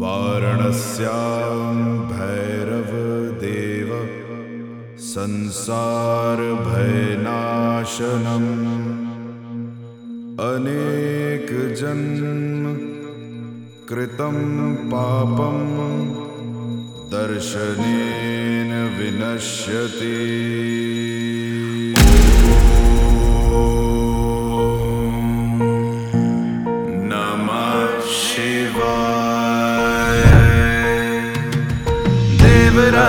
वारणस्यां भैरवदेव संसारभयनाशनम्। अनेकजन्म कृतं पापं दर्शनेन विनश्यति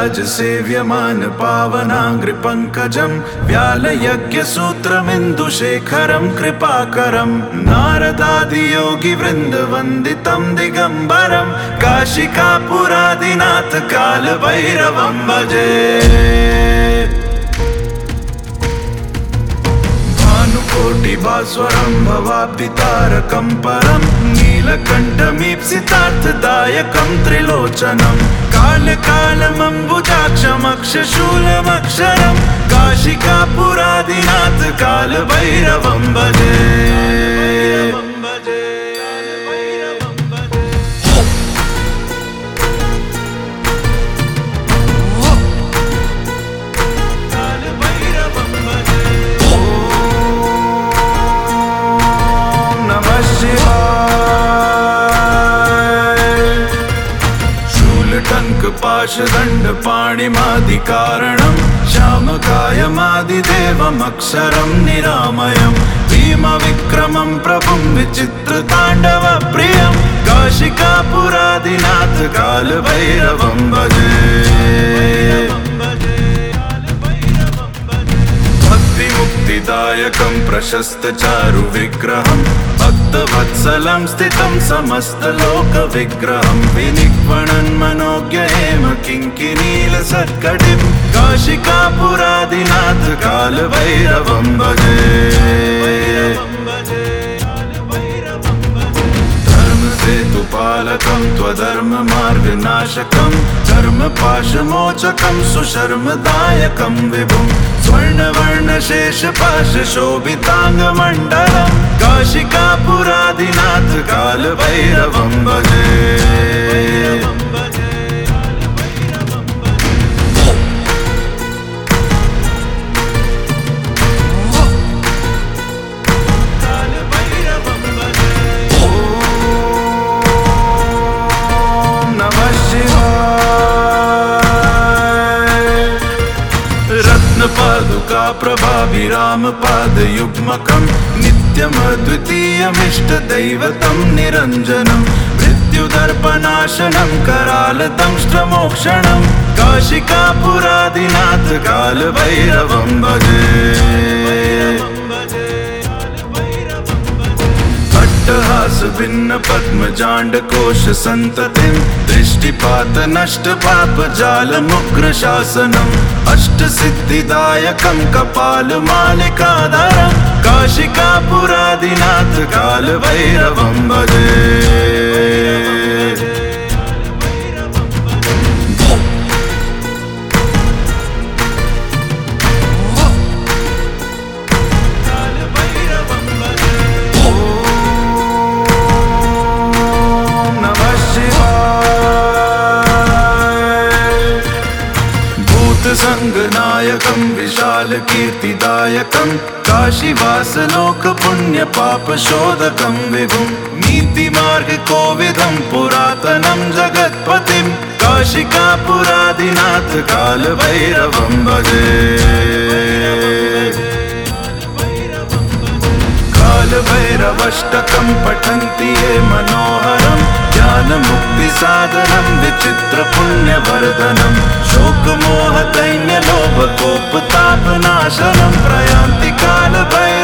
देवराज सेव्यमान पावनाङ्घ्रिपङ्कजं व्यालयज्ञसूत्रमिन्दुशेखरं कृपाकरं नारदादियोगिवृन्दवन्दितं दिगम्बरं काशिकापुरादिनाथ कालभैरवं भजे भवाब्धितारकं परं नीलकण्ठमीप्सितार्थदायकं त्रिलोचनं कालकालमम्बुजाक्षमक्षशूलमक्षरं काशिकापुरादिनाथ कालभैरवं भजे शूलटङ्क पाशदण्ड पाणिमादिकारणं श्यामकायमादिदेवमक्षरं निरामयं। भीमविक्रमं प्रभुं विचित्रताण्डवप्रियं काशिकापुरादिनाथ कालभैरवं भजे। भक्तिमुक्तिदायकं प्रशस्तचारु विग्रहं भक्तवत्सलं स्थितं समस्तलोकविग्रहं विनिक्वणन् मनोज्ञ हेम किङ्किनीलसत्कटिं काशिकापुरादिनाथ कालभैरवं भजे। धर्मसेतुपालकं त्वधर्ममार्गनाशकं धर्मपाशमोचकं सुशर्मदायकं विभुं स्वर्णवर्णशेषपाशशोभिताङ्गमण्डलं काशिकापुरादिनाथ कालभैरवं भजे प्रभाभिरामपादयुग्मकं नित्यमद्वितीयमिष्टदैवतं निरञ्जनं मृत्युदर्पनाशनं करालदंष्ट्रमोक्षणं काशिकापुरादिनाथ कालभैरवं भजे अट्टहास भिन्न पद्मजाण्डकोश सन्ततिं दृष्टिपात नष्ट पाप जालमुग्र शासनम्। अष्टसिद्धिदायकं कपाल मालिकाधरं काशिकापुरादिनाथ कालभैरवं भजे भूतसङ्गनायकं विशालकीर्तिदायकं काशीवासलोकपुण्यपापशोधकं विभुं नीतिमार्गकोविदं पुरातनं जगत्पतिं काशिकापुरादिनाथ कालभैरवं भजे कालभैरवष्टकं पठन्ति ये मनोहरं चित्रपुण्यवर्धनं शोकमोहतैन्यलोभकोपतापनाशनं प्रयान्ति कालभै